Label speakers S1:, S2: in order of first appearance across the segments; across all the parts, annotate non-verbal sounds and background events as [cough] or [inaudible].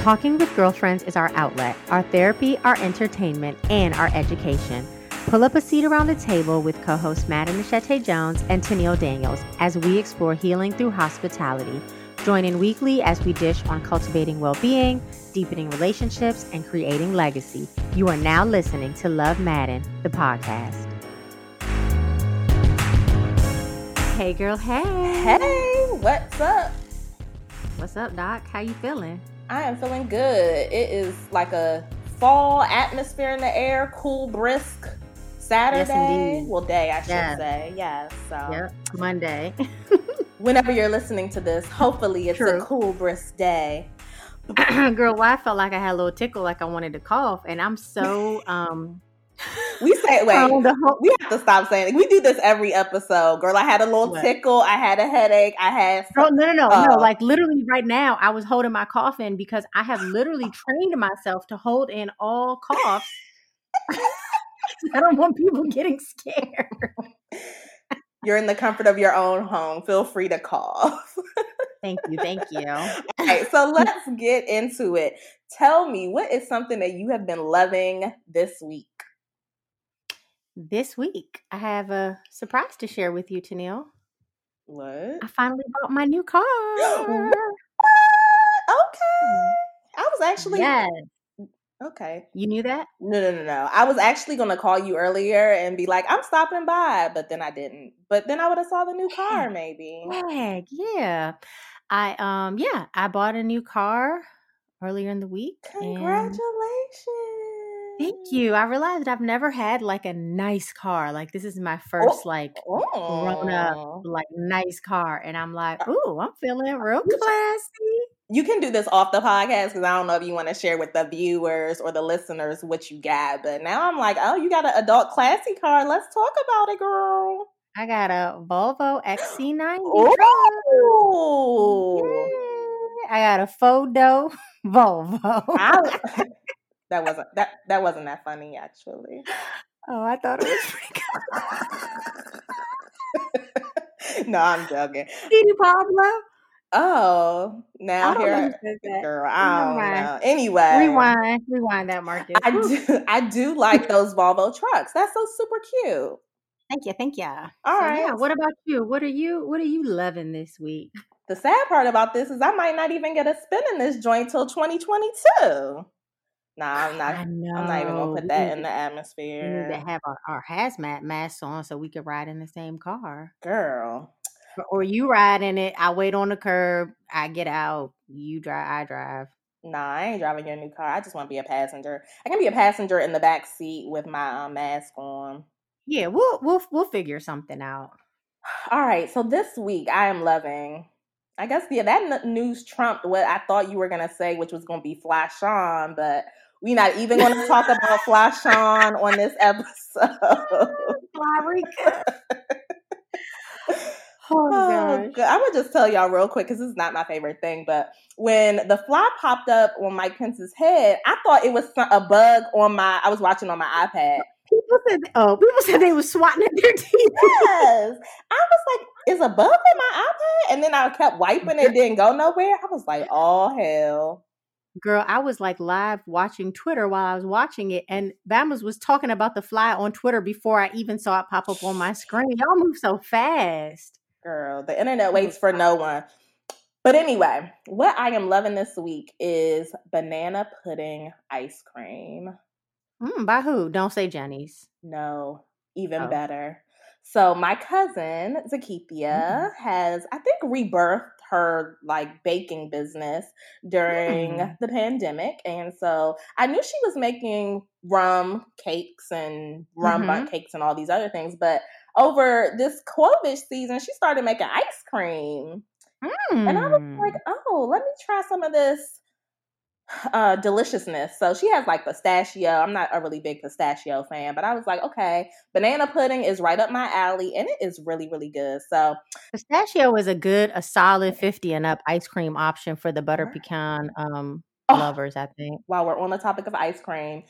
S1: Talking with Girlfriends is our outlet, our therapy, our entertainment, and our education. Pull up a seat around the table with co hosts Maaden Eshete Jones and Tennille Daniels as we explore healing through hospitality. Join in weekly as we dish on cultivating well being, deepening relationships, and creating legacy. You are now listening to Love Maaden, the podcast. Hey, girl. Hey.
S2: Hey, what's up?
S1: What's up, Doc? How you feeling?
S2: I am feeling good. It is like a fall atmosphere in the air, cool, brisk Saturday.
S1: Yes,
S2: well, day, I should
S1: Yes.
S2: say. Yes. So,
S1: Yep. Monday. [laughs] [laughs]
S2: whenever you're listening to this, hopefully it's
S1: True.
S2: a cool, brisk day. [clears throat]
S1: girl, why I felt like I had a little tickle, like I wanted to cough, and I'm so um.
S2: We say, wait,
S1: ho-
S2: we have to stop saying We do this every episode. Girl, I had a little
S1: What?
S2: tickle. I had a headache. I had.
S1: Girl, no, no, no, no.
S2: Oh.
S1: Like literally right now, I was holding my cough in because I have literally trained myself to hold in all coughs. [laughs] I don't want people getting scared.
S2: You're in the comfort of your own home. Feel free to cough.
S1: Thank you, thank you.
S2: All right, so [laughs] let's get into it. Tell me, what is something that you have been loving this week?
S1: This week, I have a surprise to share with you, Tennille.
S2: What?
S1: I finally bought my new car. [gasps]
S2: okay. I was actually
S1: yes,
S2: okay.
S1: you knew that.
S2: No, no, no, no. I was actually gonna call you earlier and be like, I'm stopping by, but then I didn't. But then I would have saw the new car, maybe.
S1: Heck, yeah. I um yeah, I bought a new car earlier in the week.
S2: Congratulations!
S1: Thank you. I realized I've never had like a nice car. Like this is my first like grown up
S2: Oh.
S1: like nice car, and I'm like,
S2: Uh,
S1: ooh, I'm feeling real classy.
S2: You can do this off the podcast because I don't know if you want to share with the viewers or the listeners what you got. But now I'm like, oh, you got an adult classy car. Let's talk about it, girl.
S1: I got a Volvo XC90.
S2: Oh.
S1: Yeah. I got a Fodo [laughs] Volvo.
S2: I- [laughs] [laughs] that wasn't that that wasn't that funny actually.
S1: oh, I thought it was [laughs]
S2: no, I'm joking.
S1: Petey Pablo.
S2: Oh, now
S1: don't know who
S2: here, girl. I don't know. Anyway,
S1: Rewind, rewind that, Marcus.
S2: I do. I do like those Volvo trucks. That's so super cute.
S1: Thank you, thank you.
S2: All
S1: so,
S2: right.
S1: Yeah, what about you? What are you? What are you loving this week?
S2: The sad part about this is I might not even get a spin in this joint till 2022. Nah, I'm not.
S1: I know.
S2: I'm not even gonna put that
S1: need
S2: in the
S1: We need to have our, our hazmat masks on so we could ride in the same car.
S2: girl.
S1: Or, or you ride in it. I wait on the curb. I get out. You drive. I drive.
S2: Nah, I ain't driving your new car. I just want to be a passenger. I can be a passenger in the back seat with my um, mask on.
S1: Yeah, we'll we'll we'll figure something out. [sighs]
S2: All right, so this week I am loving. I guess yeah, that news trumped what I thought you were gonna say, which was gonna be Flash on, but we're not even gonna talk about [laughs] Flash on on this episode. [laughs] Oh,
S1: oh.
S2: God. I'm gonna just tell y'all real quick because this is not my favorite thing. But when the fly popped up on Mike Pence's head, I thought it was a bug on my. I was watching on my iPad.
S1: People said, oh, people said they were swatting at their teeth.
S2: Yes, I was like, "Is a bug in my iPad?" And then I kept wiping it, didn't go nowhere. I was like, "Oh hell!"
S1: Girl, I was like live watching Twitter while I was watching it, and Bama's was talking about the fly on Twitter before I even saw it pop up on my screen. Y'all move so fast.
S2: Girl, the internet waits for no one. But anyway, what I am loving this week is banana pudding ice cream.
S1: Mm, by who? Don't say Jeni's.
S2: No, even
S1: Oh.
S2: better. So my cousin Zakithia has, I think, rebirthed her like baking business during
S1: Mm.
S2: the pandemic, and so I knew she was making rum cakes and rum bun cakes and all these other things. But over this COVID season, she started making ice cream, and I was like,
S1: Mm.
S2: "Oh, let me try some of this." Uh deliciousness. So she has like pistachio. I'm not a really big pistachio fan, but I was like, okay, banana pudding is right up my alley and it is really, really good. So
S1: Pistachio is a good, a solid 50 and up ice cream option for the butter pecan um
S2: Oh.
S1: lovers, I think.
S2: while we're on the topic of ice cream,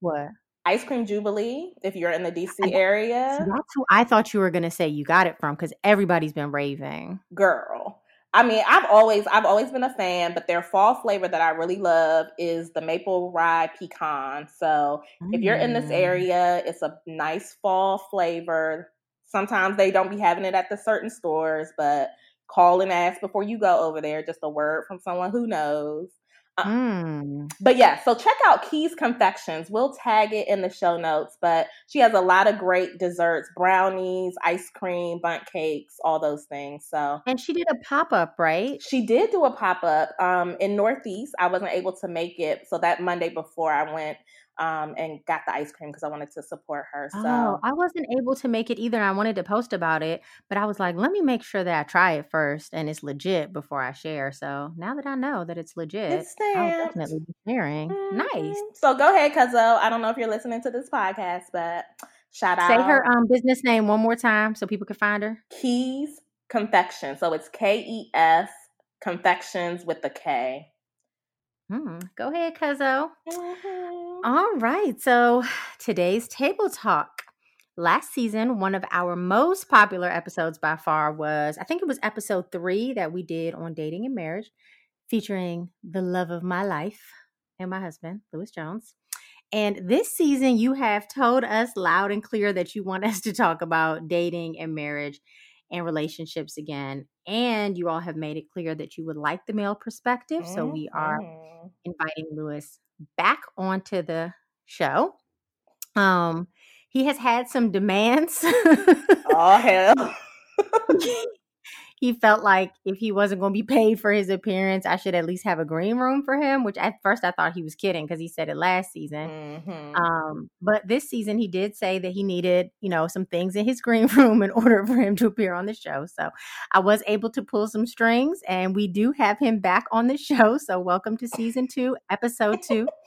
S1: What?
S2: Ice Cream Jubilee, if you're in the DC
S1: I-
S2: area,
S1: that's who I thought you were gonna say you got it from because everybody's been raving.
S2: girl. I mean, I've always I've always been a fan, but their fall flavor that I really love is the maple rye pecan. So mm. if you're in this mm. area, it's a nice fall flavor. Sometimes they don't be having it at the certain stores, but call and ask before you go over there. Just a word from someone who knows. Mm. But yeah, so check out Ke's Konfections. We'll tag it in the show notes. But she has a lot of great desserts, brownies, ice cream, bundt cakes, all those things. So
S1: and she did a pop up, right?
S2: She did do a pop up um, in Northeast. I wasn't able to make it, so that Monday before I went, um, and got the ice cream because I wanted to support her. So oh,
S1: I wasn't able to make it either. I wanted to post about it, but I was like, let me make sure that I try it first and it's legit before I share. So now that I know that it's legit, it's I'll definitely be sharing. Mm-hmm. Nice.
S2: So go ahead, Cuzzo. I don't know if you're listening to this podcast, but shout out.
S1: Say her um, business name one more time so people can find her.
S2: Ke's Konfection. So it's K E S Konfections with the K.
S1: Hmm. Go ahead, Cuzzo. Mm-hmm. All right. So [sighs] today's table talk. Last season, one of our most popular episodes by far was, I think it was episode three that we did on dating and marriage, featuring the love of my life and my husband, Lewis Jones. And this season, you have told us loud and clear that you want us to talk about dating and marriage and relationships again. And you all have made it clear that you would like the male perspective. Mm-hmm. So we are mm-hmm. inviting Lewis back onto the show. Um, he has had some demands.
S2: oh hell. [laughs] [laughs]
S1: he felt like if he wasn't going to be paid for his appearance, I should at least have a green room for him. Which at first I thought he was kidding because he said it last season. Mm-hmm. Um, but this season he did say that he needed, you know, some things in his [laughs] green room in order for him to appear on the show. So I was able to pull some strings, and we do have him back on the [laughs] show. So welcome to season two, episode two. [laughs]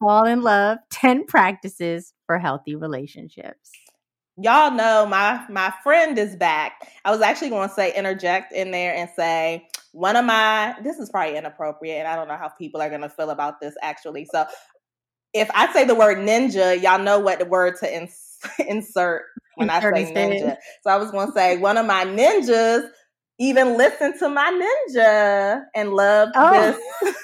S1: Fall in love 10 practices for healthy relationships
S2: y'all know my my friend is back. I was actually going to say interject in there and say one of my this is probably inappropriate and I don't know how people are going to feel about this actually. So if I say the word ninja, y'all know what the word to ins- [laughs] insert when I say ninja. So I was going to say one of my ninjas even listened to my ninja and loved oh. this.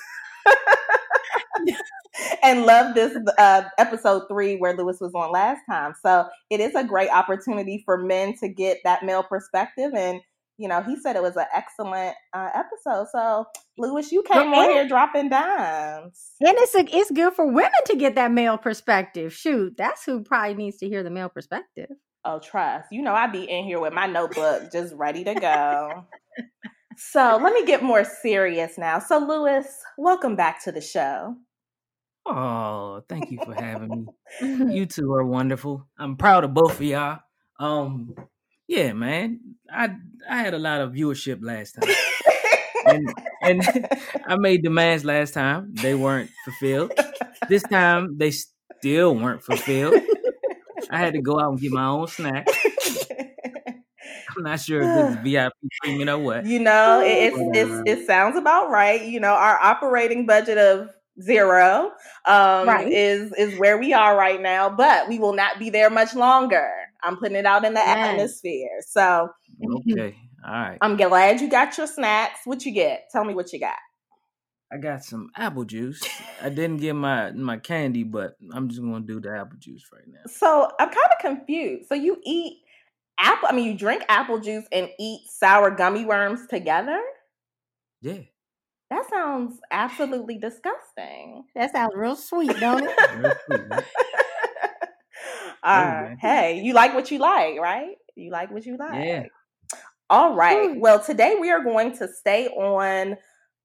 S2: [laughs] [laughs] and love this uh, episode three where Lewis was on last time. So it is a great opportunity for men to get that male perspective. And, you know, he said it was an excellent uh, episode. So, Lewis, you came on here dropping dimes.
S1: And it's, a, it's good for women to get that male perspective. Shoot, that's who probably needs to hear the male perspective.
S2: Oh, trust. You know, I'd be in here with my notebook just ready to go. [laughs] so let me get more serious now. So, Lewis, welcome back to the show.
S3: Oh, thank you for having me. you [laughs] two are wonderful. I'm proud of both of y'all. Um, yeah, man. I I had a lot of viewership last time. and and [laughs] I made demands last time. They weren't fulfilled. This time they still weren't fulfilled. I had to go out and get my own snack. [laughs] I'm not sure if this VIP treatment or what.
S2: You know, it, it's, it's, it sounds about right. You know, our operating budget of zero um, right. is is where we are right now but we will not be there much longer. I'm putting it out in the yes. atmosphere. So
S3: okay. All right.
S2: I'm glad you got your snacks. What you get? Tell me what you got.
S3: I got some apple juice. I didn't get my my candy but i'm just gonna do the apple juice right now.
S2: So i'm kind of confused. So you eat apple i mean you drink apple juice and eat sour gummy worms together?
S3: Yeah
S2: that sounds absolutely disgusting.
S1: That sounds real sweet, [laughs] don't it?
S2: uh, hey, you like what you like, right? You like what you like.
S3: Yeah.
S2: All right. Well, today we are going to stay on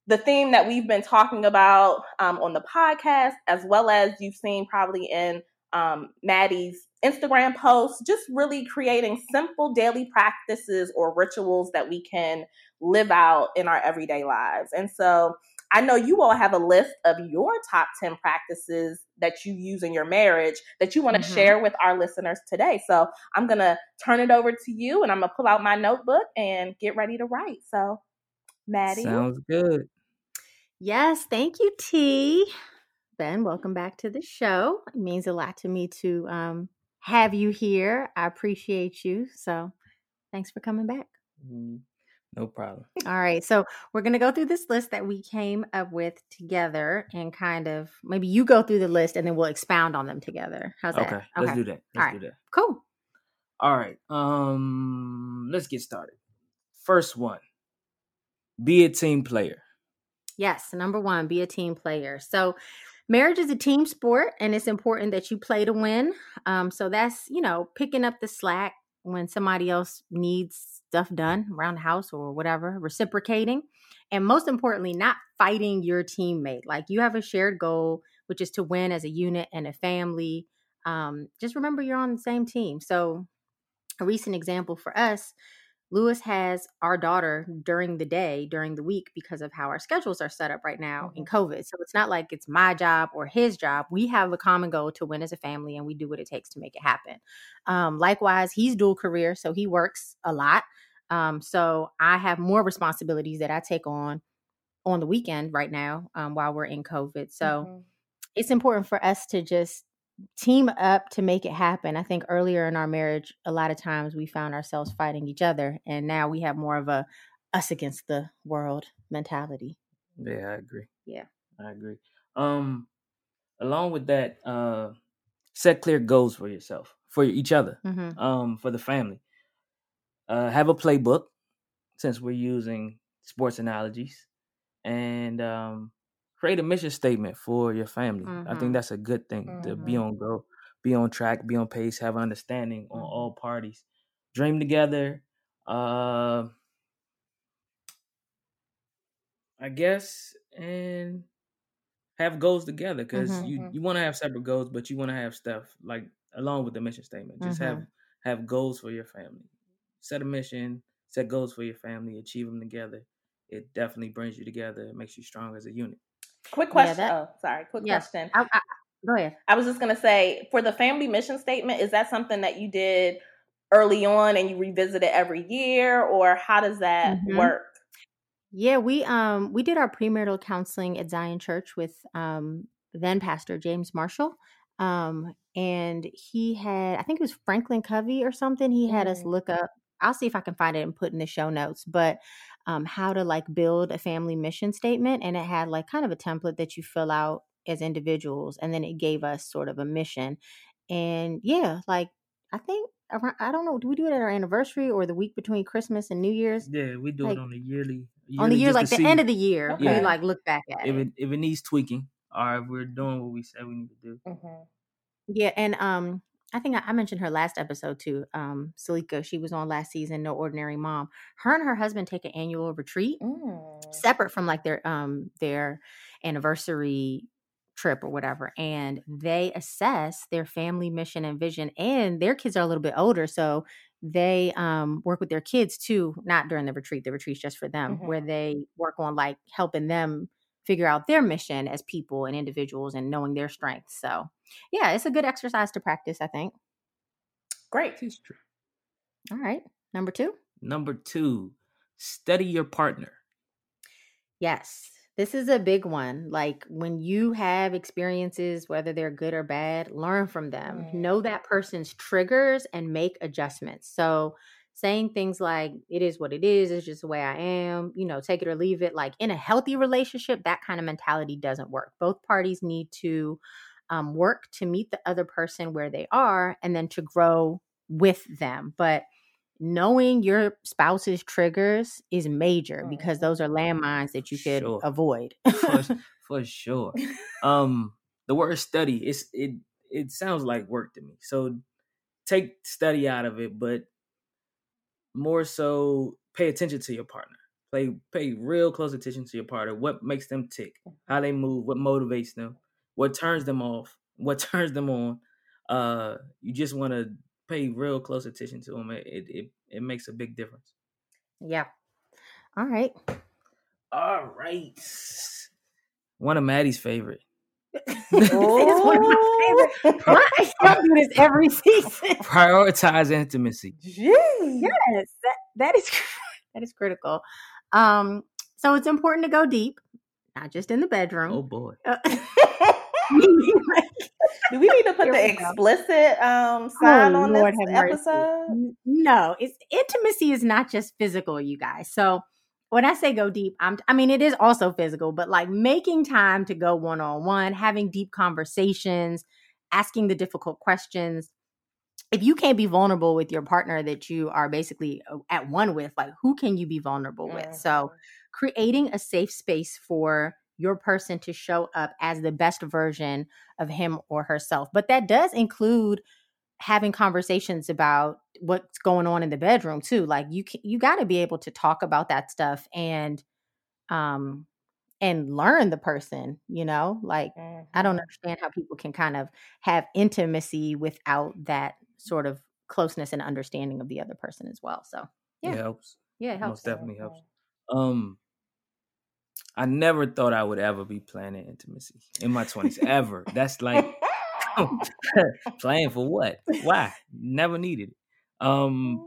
S2: the theme that we've been talking about um, on the podcast, as well as you've seen probably in um, Maddie's Instagram posts, just really creating simple daily practices or rituals that we can live out in our everyday lives. And so I know you all have a list of your top 10 practices that you use in your marriage that you want to mm-hmm. share with our listeners today. So I'm going to turn it over to you and I'm going to pull out my notebook and get ready to write. So, Maddie.
S3: Sounds good.
S1: Yes. Thank you, T. Ben, welcome back to the show. It means a lot to me to um, have you here. I appreciate you. So thanks for coming back.
S3: Mm-hmm. No problem.
S1: All right. So we're going to go through this list that we came up with together and kind of maybe you go through the list and then we'll expound on them together. How's that?
S3: Okay, let's do that. Let's
S1: All
S3: do that.
S1: Cool.
S3: All right. Um, let's get started. First one. Be a team player.
S1: Yes. Number one, be a team player. So marriage is a team sport and it's important that you play to win. Um, so that's, you know, picking up the slack when somebody else needs stuff done around the house or whatever, reciprocating. And most importantly, not fighting your teammate. Like you have a shared goal, which is to win as a unit and a family. Um, just remember you're on the same team. So, a recent example for us Lewis has our daughter during the day, during the week, because of how our schedules are set up right now mm-hmm. in COVID. So it's not like it's my job or his job. We have a common goal to win as a family, and we do what it takes to make it happen. Um, likewise, he's dual career, so he works a lot. Um, so I have more responsibilities that I take on on the weekend right now um, while we're in COVID. So mm-hmm. it's important for us to just team up to make it happen. I think earlier in our marriage, a lot of times we found ourselves fighting each other, and now we have more of a us against the world mentality.
S3: Yeah, I agree.
S1: Yeah,
S3: I agree. Um, along with that, uh, set clear goals for yourself, for each other, mm-hmm. um, for the family. Uh, have a playbook, since we're using sports analogies, and um, create a mission statement for your family. Mm-hmm. I think mm-hmm. that's a good thing mm-hmm. to be mm-hmm. on go, be on track, be on pace, have understanding on all mm-hmm. parties. Dream together. Uh, I guess and have goals together because mm-hmm. you you want to have separate goals, but you want to have stuff like along with the mission statement. Just have have goals for your family. Set a mission, set goals for your family, achieve them together. It definitely brings you together. It makes you strong as a unit.
S2: Quick question. Yeah, that, oh, sorry. Quick yes, question. I,
S1: I, go ahead.
S2: I was just gonna say for the family mission statement, is that something that you did early on and you revisit it every year, or how does that mm-hmm. work?
S1: Yeah, we um we did our premarital counseling at Zion Church with um then pastor James Marshall. Um and he had I think it was Franklin Covey or something. He had mm. us look up I'll see if I can find it and put in the show notes. But um, how to like build a family mission statement, and it had like kind of a template that you fill out as individuals, and then it gave us sort of a mission. And yeah, like I think I don't know. Do we do it at our anniversary or the week between Christmas and New Year's?
S3: Yeah, we do like, it on the yearly,
S1: yearly. on the year, like the see. end of the year. Okay. We like look back at
S3: if
S1: it.
S3: If it needs tweaking, or if we're doing what we said we need to do.
S1: Mm-hmm. Yeah, and um, I think I, mentioned her last episode too. Um, Salika, she was on last season, No Ordinary Mom. Her and her husband take an annual retreat mm. separate from like their um their anniversary trip or whatever and they assess their family mission and vision and their kids are a little bit older so they um, work with their kids too not during the retreat the retreat's just for them mm-hmm. where they work on like helping them figure out their mission as people and individuals and knowing their strengths. So, yeah, it's a good exercise to practice, I think.
S2: Great. True.
S1: All right. Number two.
S3: Number two, study your partner.
S1: Yes. This is a big one. Like when you have experiences, whether they're good or bad, learn from them. Mm. Know that person's triggers and make adjustments. So, saying things like it is what it is it's just the way i am you know take it or leave it like in a healthy relationship that kind of mentality doesn't work both parties need to um, work to meet the other person where they are and then to grow with them but knowing your spouse's triggers is major because those are landmines that you could sure. avoid
S3: for, [laughs] for sure um the word study is it it sounds like work to me so take study out of it but more so pay attention to your partner. Pay pay real close attention to your partner. What makes them tick? How they move? What motivates them? What turns them off? What [laughs] turns them on? Uh, you just want to pay real close attention to them. It, it it makes a big difference.
S1: Yeah. All right.
S3: All right. One of Maddie's favorite. [laughs]
S1: oh. [laughs] I do this every season.
S3: Prioritize intimacy.
S1: Jeez. Yes, that, that is that is critical. Um, so it's important to go deep, not just in the bedroom.
S3: Oh boy.
S2: Uh, [laughs] do we need to put that the explicit um sign
S1: Oh,
S2: on
S1: Lord
S2: this
S1: have mercy.
S2: episode?
S1: No, it's intimacy is not just physical, you guys. So when I say go deep, I'm I mean it is also physical, but like making time to go one on one, having deep conversations, asking the difficult questions. If you can't be vulnerable with your partner that you are basically uh, at one with, like who can you be vulnerable with? So
S2: Mhm.
S1: creating a safe space for your person to show up as the best version of him or herself. But that does include having conversations about what's going on in the bedroom too. Like you can, you got to be able to talk about that stuff and um and learn the person, you know? Like I don't
S2: Mhm.
S1: understand how people can kind of have intimacy without that sort of closeness and understanding of the other person as well. So, yeah.
S3: It
S1: yeah.
S3: helps.
S1: Yeah, it helps.
S3: Most definitely helps.
S2: Mhm.
S3: Um, I never thought I would ever be planning intimacy in my twenties. ever. That's like [laughs] [laughs] playing for what? Why? Never needed it. Um,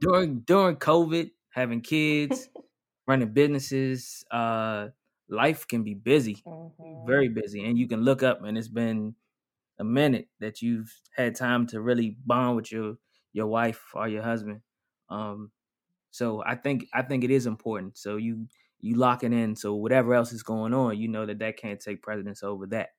S3: during during COVID, having kids, [laughs] running businesses, uh, life can be busy,
S2: Mhm.
S3: very busy, and you can look up and it's been a minute that you've had time to really bond with your your wife or your husband. Um, so I think I think it is important. So you you lock it in. So whatever else is going on, you know that that can't take precedence over that.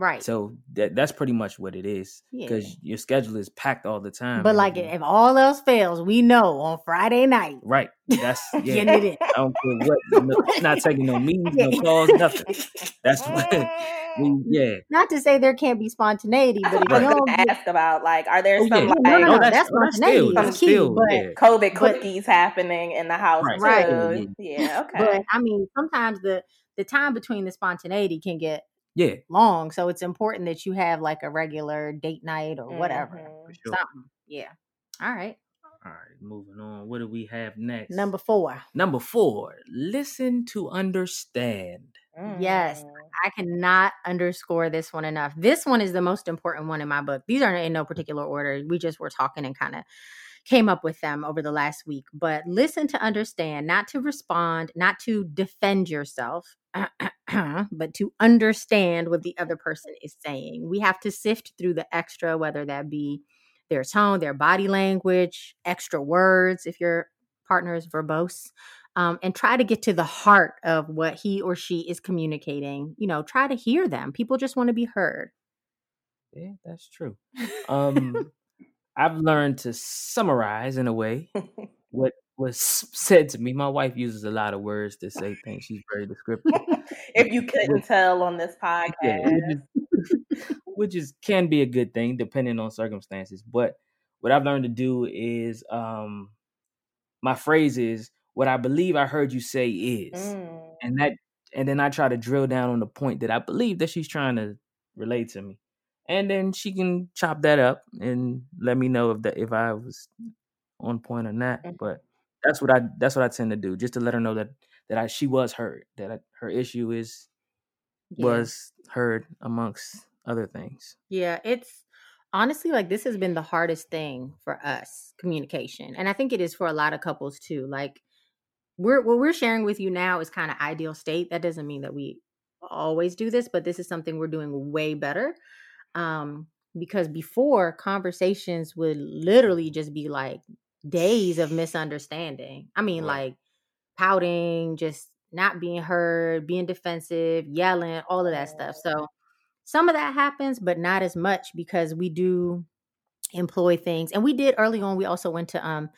S1: Right.
S3: So that that's pretty much what it is
S1: Yeah.
S3: because your schedule is packed all the time.
S1: but like if all else fails, we know on Friday night
S3: right, that's [laughs] yeah.
S1: getting it.
S3: I don't care what. No, not taking no meetings, no calls, nothing. That's what. [laughs] We, [laughs] yeah.
S1: Not to say there can't be spontaneity, but if
S2: I
S1: you don't
S2: ask about. Like, are there
S3: Oh,
S2: some
S3: yeah.
S2: like
S1: no, no, no,
S3: Oh, that's- oh, that's oh,
S1: spontaneity
S3: still-
S1: is
S3: that's
S1: key.
S3: still-
S1: but
S3: yeah.
S2: COVID
S1: But-
S2: cookies happening in the house
S3: Right.
S1: Right.
S2: too? Yeah. Okay.
S1: but I mean, sometimes the the time between the spontaneity can get
S3: Yeah.
S1: long, so it's important that you have like a regular date night or whatever,
S2: Mhm.
S3: Sure.
S1: something. Yeah. All right.
S3: All right, moving on. What do we have next?
S1: Number four.
S3: Number four. Listen to understand.
S1: Yes.
S2: Mm.
S1: I cannot underscore this one enough. This one is the most important one in my book. These are in no particular order. We just were talking and kind of came up with them over the last week. But listen to understand, not to respond, not to defend yourself, [clears throat] but to understand what the other person is saying. We have to sift through the extra, whether that be their tone, their body language, extra words, if your partner is verbose um, and try to get to the heart of what he or she is communicating. You know, try to hear them. People just want to be heard.
S3: Yeah, that's true. [laughs] Um, I've learned to summarize in a way [laughs] what was said to me. My wife uses a lot of words to say things. She's very descriptive. [laughs]
S2: if you couldn't tell on this podcast,
S3: Yeah, which is, [laughs] which is can be a good thing depending on circumstances. But what I've learned to do is um my phrase is what I believe I heard you say is.
S2: Mm.
S3: And that and then I try to drill down on the point that I believe that she's trying to relate to me. And then she can chop that up and let me know if that if I was on point or not.
S2: Mhm.
S3: But that's what I that's what I tend to do, just to let her know that that I she was heard, that I, her issue is
S1: Yeah.
S3: was heard amongst other things.
S1: Yeah, it's honestly like this has been the hardest thing for us communication. And I think it is for a lot of couples too. Like we're what we're sharing with you now is kind of ideal state. That doesn't mean that we always do this, but this is something we're doing way better. Um because before conversations would literally just be like days of misunderstanding. I mean
S3: Right.
S1: like pouting, just not being heard, being defensive, yelling, all of that stuff. So some of that happens, but not as much because we do employ things. And we did early on, we also went to um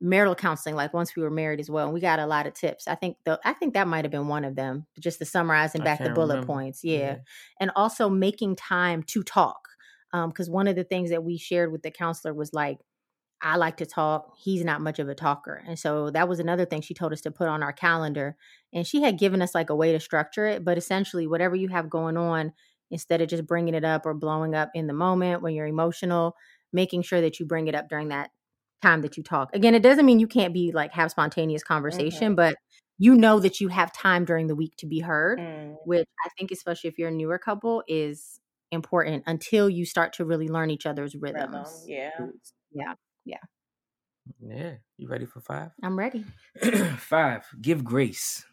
S1: marital counseling like once we were married as well and we got a lot of tips i think the i think that might have been one of them just to summarize and back the bullet
S3: remember.
S1: points yeah. and also making time to talk because one of the things that we shared with the counselor was like i like to talk he's not much of a talker and so that was another thing she told us to put on our calendar and she had given us like a way to structure it but essentially whatever you have going on instead of just bringing it up or blowing up in the moment when you're emotional making sure that you bring it up during that time that you talk again it doesn't mean you can't be like have spontaneous conversation
S2: Mhm.
S1: but you know that you have time during the week to be heard
S2: Mm.
S1: which I think, especially if you're a newer couple, is important until you start to really learn each other's
S2: Rhythm,
S1: yeah.
S2: yeah.
S1: Yeah,
S3: Yeah. You ready for five?
S1: I'm ready. [clears throat]
S3: five. Give grace.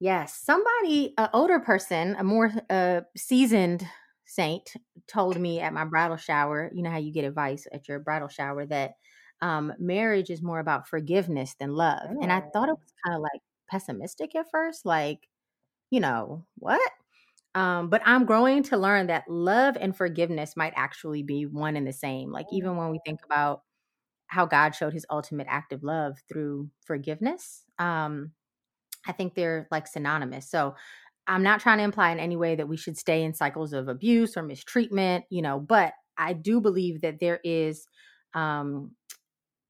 S1: Yes, somebody, an older person, a more uh, seasoned saint told me at my bridal shower, you know how you get advice at your bridal shower that um, marriage is more about forgiveness than love. And I thought it
S2: Mm.
S1: was kind of like pessimistic at first, like, you know, what? Um, but I'm growing to learn that love and forgiveness might actually be one and the same. Like, even when we think about how God showed his ultimate act of love through forgiveness, um, I think they're like synonymous. So I'm not trying to imply in any way that we should stay in cycles of abuse or mistreatment, you know, but I do believe that there is um,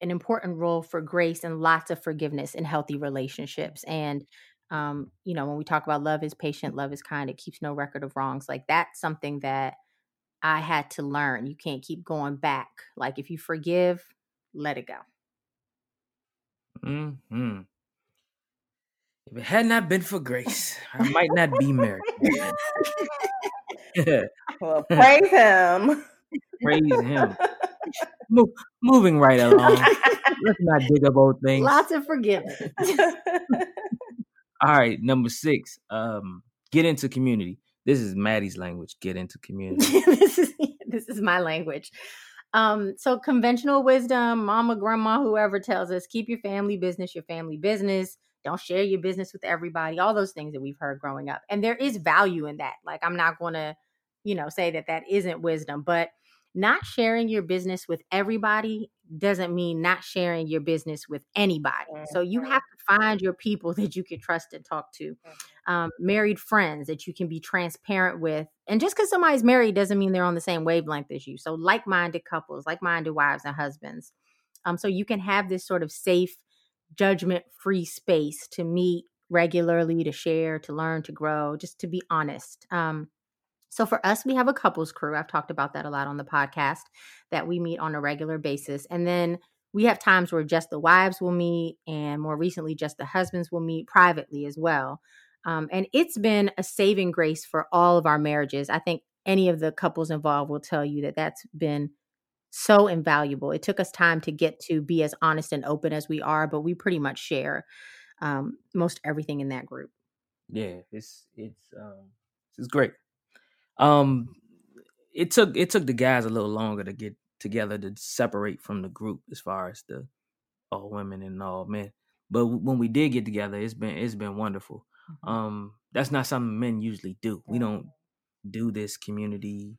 S1: an important role for grace and lots of forgiveness in healthy relationships. And, um, you know, when we talk about love is patient, love is kind, it keeps no record of wrongs. Like that's something that I had to learn. You can't keep going back. Like if you forgive, let it go.
S3: hmm If it had not been for grace, I might not be married. [laughs] [laughs]
S2: Well, praise him.
S3: Praise him. [laughs] Mo- moving right along. Let's not dig up old things.
S1: Lots of forgiveness.
S3: All right, number six. Um, get into community. This is Maddie's language. Get into [laughs] community.
S1: this is this is my language. Um, so conventional wisdom, mama, grandma, whoever tells us, keep your family business your family business. Don't share your business with everybody. All those things that we've heard growing up, and there is value in that. Like I'm not going to, you know, say that that isn't wisdom, but not sharing your business with everybody doesn't mean not sharing your business with anybody. So you have to find your people [laughs] that you can trust and talk to um, married friends that you can be transparent with. And just because somebody's married doesn't mean they're on the same wavelength as you. So, like minded couples, like minded wives and husbands. Um, so, you can have this sort of safe, judgment free space to meet regularly, to share, to learn, to grow, just to be honest. Um, so, for us, we have a couples crew. I've talked about that a lot on the podcast that we meet on a regular basis. And then we have times where just the wives will meet, and more recently, just the husbands will meet privately as well. Um, and it's been a saving grace for all of our marriages. I think any of the couples involved will tell you that that's been so invaluable. It took us time to get to be as honest and open as we are, but we pretty much share um, most everything in that group.
S3: yeah, it's it's um it's great. Um, it took it took the guys a little longer to get together to separate from the group as far as the all women and all men. But when we did get together, it's been it's been wonderful. Um, that's not something men usually do. We don't do this community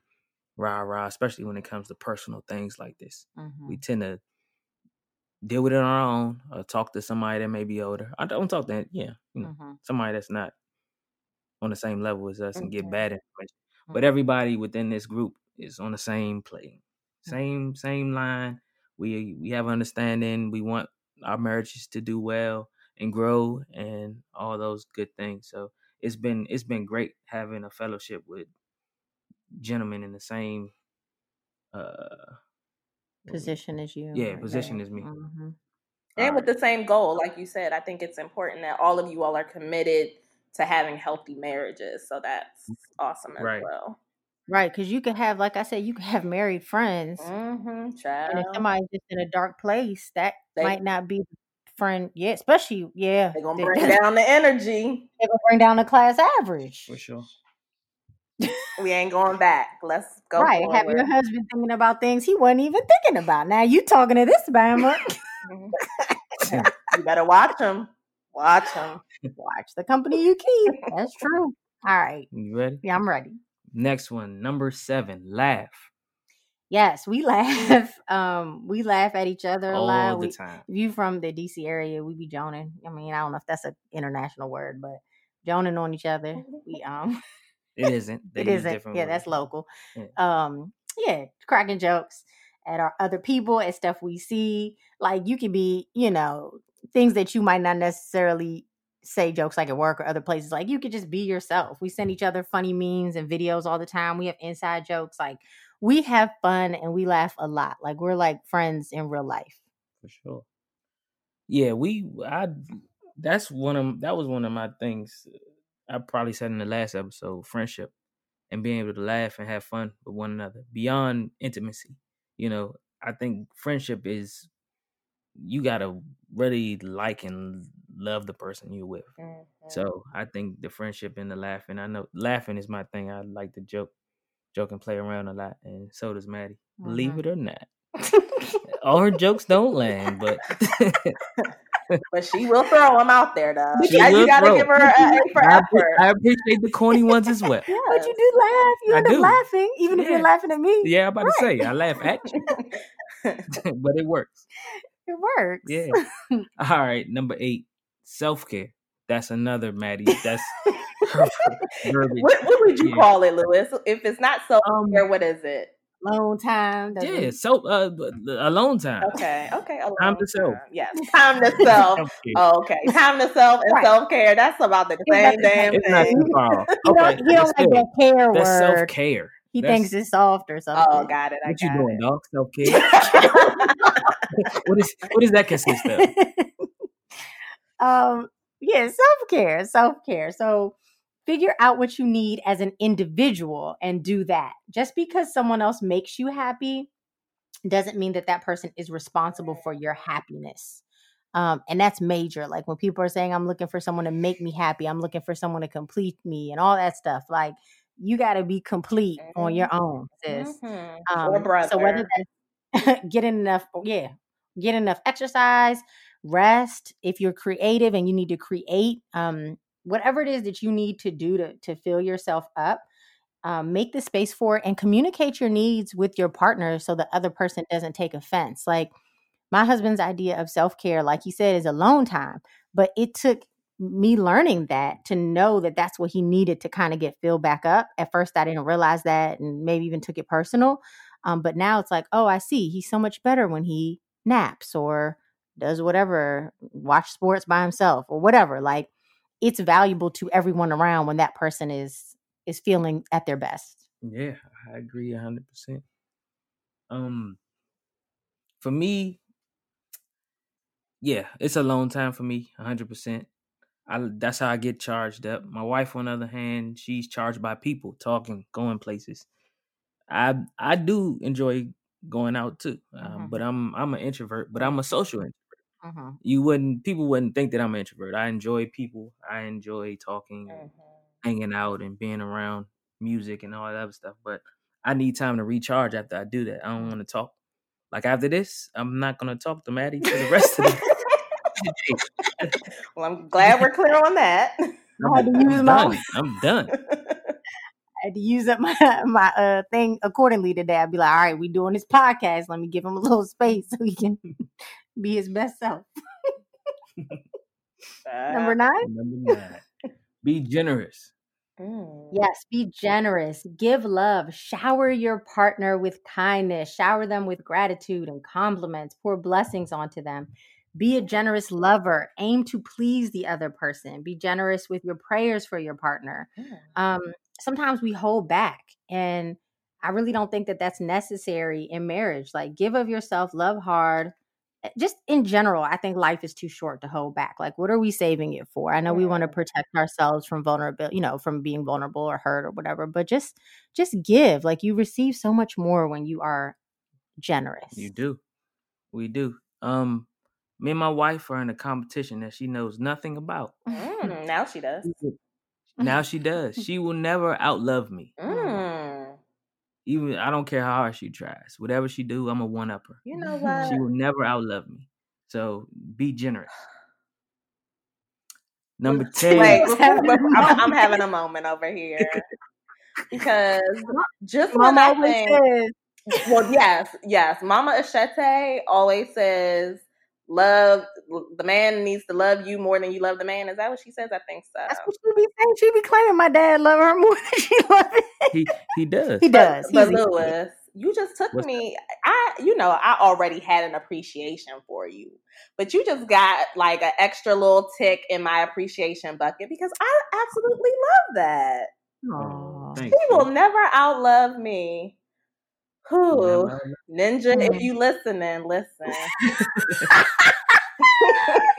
S3: rah rah, especially when it comes to personal things like this.
S1: Mhm.
S3: We tend to deal with it on our own or talk to somebody that may be older. I don't talk to yeah, you know,
S1: Mhm.
S3: somebody that's not on the same level as us and get bad information. But everybody within this group is on the same plane, same same line. We we have understanding. We want our marriages to do well and grow and all those good things. So it's been it's been great having a fellowship with gentlemen in the same uh
S1: Position as you.
S3: yeah
S1: right?
S3: position as me.
S1: Mhm.
S2: and with the same goal, like you said, I think it's important that all of you all are committed to having healthy marriages. So that's awesome as
S3: Right.
S2: well.
S1: Right, because you could have, like I said, you could have married friends,
S2: Mm-hmm.
S1: and if somebody's just in a dark place, that
S2: They-
S1: might not be the friend. Yeah, especially yeah,
S2: They're gonna
S1: they-
S2: bring [laughs] down the energy.
S1: They're gonna bring down the class average.
S3: for sure.
S2: We ain't going back. Let's go.
S1: right, have your husband thinking about things he wasn't even thinking about. Now you talking to this Bama.
S2: Mhm. [laughs] you better watch them. Watch them.
S1: Watch the company you keep. That's true. All right,
S3: You ready?
S1: yeah, I'm ready.
S3: Next one, number seven, laugh
S1: Yes, we [laughs] laugh. Um, we laugh at each other a
S3: all
S1: lot.
S3: the
S1: We,
S3: time.
S1: if you from the DC area, we be joning. I mean, I don't know if that's an international word, but joning on each other. We um
S3: It isn't. [laughs] They
S1: it isn't. Yeah, that's local.
S3: Yeah.
S1: Um, yeah, cracking jokes at our other people at stuff we see. Like you could be, you know, things that you might not necessarily say jokes like at work or other places. Like you could just be yourself. We send each other funny memes and videos all the time. We have inside jokes. Like we have fun and we laugh a lot. Like we're like friends in real life.
S3: for sure. Yeah, we I that's one of that was one of my things uh, I probably said in the last episode, friendship and being able to laugh and have fun with one another beyond intimacy. You know, I think friendship is you got to really like and love the person you're with.
S2: Mhm.
S3: So, I think the friendship and the laughing, I know laughing is my thing. I like to joke joke and play around a lot, and so does Maddie. Believe mm-hmm. it or not, [laughs] all her jokes don't land, but [laughs]
S2: but she will throw them out there though. She yeah, you gotta give her a A for
S3: I,
S2: effort.
S3: I appreciate the corny ones as well.
S1: Yeah. [laughs] But you do laugh. You end up laughing, even yeah. if you're laughing at me.
S3: Yeah, I'm about right. to say I laugh at you, but it works.
S1: It works.
S3: Yeah. [laughs] All right, number eight, self care. That's another Maddie. That's [laughs]
S2: what, what, would you yeah. call it, Lewis? If it's not self care, um, what is it?
S1: Alone time.
S3: Yeah, so uh, alone time.
S2: Okay, okay. Alone
S3: time to self.
S2: Yes, time to [laughs] self. oh, okay, time to self and right. self care. That's about the same damn
S3: it's thing. Not too far.
S1: Okay, he don't, he don't like that care
S3: That's
S1: word.
S3: self care.
S1: He That's, thinks it's soft or something.
S2: Oh, got it. I
S3: what
S2: got
S3: you doing,
S2: it.
S3: dog? Self care. [laughs] what is what does that consist of? [laughs]
S1: um. Yeah, self care. Self care. So figure out what you need as an individual and do that. Just because someone else makes you happy doesn't mean that that person is responsible for your happiness. Um, and that's major. Like when people are saying, I'm looking for someone to make me happy, I'm looking for someone to complete me, and all that stuff. Like you got to be complete mm-hmm. on your own, sis.
S2: Mm-hmm. Um, or brother.
S1: So whether that's [laughs] getting enough, yeah, get enough exercise, rest. If you're creative and you need to create, um, whatever it is that you need to do to, to fill yourself up, um, make the space for it and communicate your needs with your partner so the other person doesn't take offense. Like my husband's idea of self care, like he said, is alone time, but it took me learning that to know that that's what he needed to kind of get filled back up. At first, I didn't realize that and maybe even took it personal. Um, but now it's like, oh, I see. He's so much better when he naps or does whatever, watch sports by himself or whatever. Like it's valuable to everyone around when that person is is feeling at their best.
S3: Yeah, I agree a hundred percent. Um, for me, yeah, it's a long time for me, a hundred percent. I that's how I get charged up. My wife, on the other hand, she's charged by people, talking, going places. I I do enjoy going out too, um, mm-hmm. but I'm I'm an introvert, but I'm a social introvert. Mm-hmm. You wouldn't people wouldn't think that I'm an introvert. I enjoy people. I enjoy talking, mm-hmm. hanging out, and being around music and all that other stuff. But I need time to recharge after I do that. I don't want to talk. Like after this, I'm not gonna talk to Maddie for the rest of the [laughs]
S2: well, I'm glad we're clear on that. [laughs]
S3: I had to use I'm my. Done. [laughs] I'm done.
S1: I had to use up [laughs] my my uh, thing accordingly today. I'd be like, all right, we doing this podcast. Let me give him a little space [laughs] so he can [laughs] be his best self. Number nine.
S3: Number nine. Be generous.
S1: Mm. Yes, be generous. Give love. Shower your partner with kindness. Shower them with gratitude and compliments. Pour blessings onto them. Be a generous lover. Aim to please the other person. Be generous with your prayers for your partner. Mm. Um, sometimes we hold back, and I really don't think that that's necessary in marriage. Like, give of yourself, love hard. Eh, just in general, I think life is too short to hold back. Like, what are we saving it for? I know we want to protect ourselves from vulnerability, you know, from being vulnerable or hurt or whatever, but just just give. Like, you receive so much more when you are generous.
S3: You do. We do. Um, me and my wife are in a competition that she knows nothing about.
S2: Mm, [laughs] now she does.
S3: Now [laughs] she does. She will never outlove me.
S2: Mm.
S3: Even I don't care how hard she tries. Whatever she do, I'm a one upper.
S2: You [laughs] know what?
S3: She will never outlove me. So be generous. Number ten.
S2: Wait, [laughs] I'm, I'm, having a moment over here because just when I think, well, yes, yes, Mama Eshete always says love the man needs to love you more than you love the man. Is that what she says? I think so.
S1: That's what she be saying. She be claiming my dad love her more [laughs] than she loves him.
S3: He he does.
S1: He does.
S2: But, but Lewis, you just took What's me. That? I you know I already had an appreciation for you, but you just got like an extra little tick in my appreciation bucket because I absolutely love that.
S1: Oh, Aww.
S2: He will never outlove me. Who Ninja? If you listening, listen. [laughs]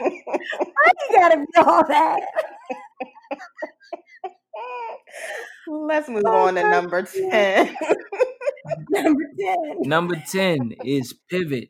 S1: Why you gotta be all that?
S2: Let's move oh, on to number 10. [laughs]
S1: number 10.
S3: Number 10 is pivot.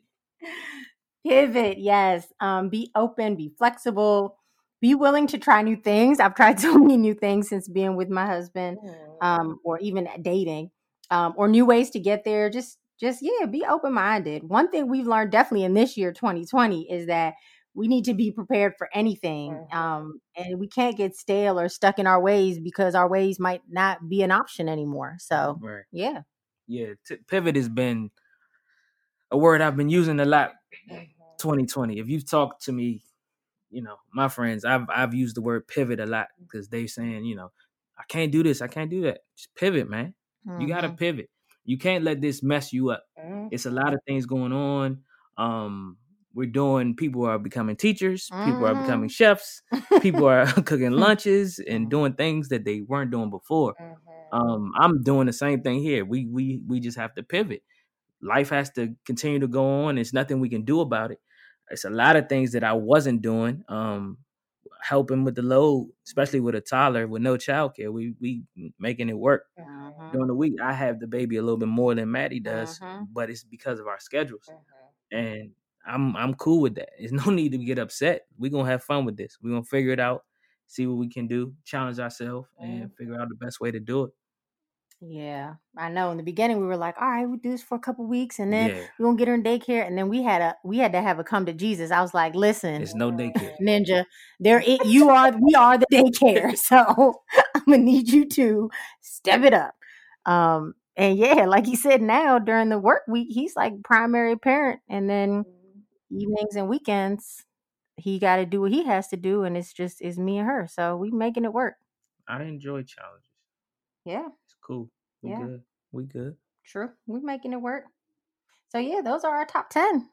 S1: Pivot, yes. Um, be open, be flexible, be willing to try new things. I've tried [laughs] so many new things since being with my husband, um, or even dating. Um, or new ways to get there. Just just yeah, be open minded. One thing we've learned definitely in this year 2020 is that we need to be prepared for anything.
S2: Mm-hmm.
S1: Um, and we can't get stale or stuck in our ways because our ways might not be an option anymore. So
S3: Right.
S1: yeah.
S3: Yeah. T- pivot has been a word I've been using a lot.
S2: Mhm.
S3: 2020. If you've talked to me, you know, my friends, I've I've used the word pivot a lot because they're saying, you know, I can't do this, I can't do that. Just pivot, man. You gotta
S1: Mhm.
S3: pivot. You can't let this mess you up.
S2: Mhm.
S3: It's a lot of things going on. Um, we're doing. People are becoming teachers. People are becoming
S1: Mhm.
S3: chefs. People are [laughs] cooking [laughs] lunches and doing things that they weren't doing before.
S2: Mhm.
S3: Um, I'm doing the same thing here. We we we just have to pivot. Life has to continue to go on. There's nothing we can do about it. It's a lot of things that I wasn't doing. Um, helping with the load, especially with a toddler with no childcare. We we making it work
S1: Mhm.
S3: during the week. I have the baby a little bit more than Maddie does,
S1: Mhm.
S3: but it's because of our schedules,
S2: Mhm.
S3: and I'm I'm cool with that. There's [laughs] no need to get upset. We're gonna have fun with this. We're gonna figure it out, see what we can do, challenge ourselves, and figure out the best way to do it.
S1: Yeah, I know. In the beginning, we were like, "All right, we do this for a couple weeks, and then
S3: Yeah,
S1: we're gonna get her in daycare." And then we had a we had to have a come to Jesus. I was like, "Listen,
S3: it's no daycare.
S1: Ninja, there it, you are. We are the daycare, [laughs] so I'm gonna need you to step it up." Um, and yeah, like he said, now during the work week, he's like primary parent, and then evenings and weekends, he got to do what he has to do, and it's just it's me and her. So we making it work.
S3: I enjoy challenges.
S1: Yeah,
S3: cool. We
S1: Yeah.
S3: good. We good.
S1: true. We making it work. So yeah, those are our top ten.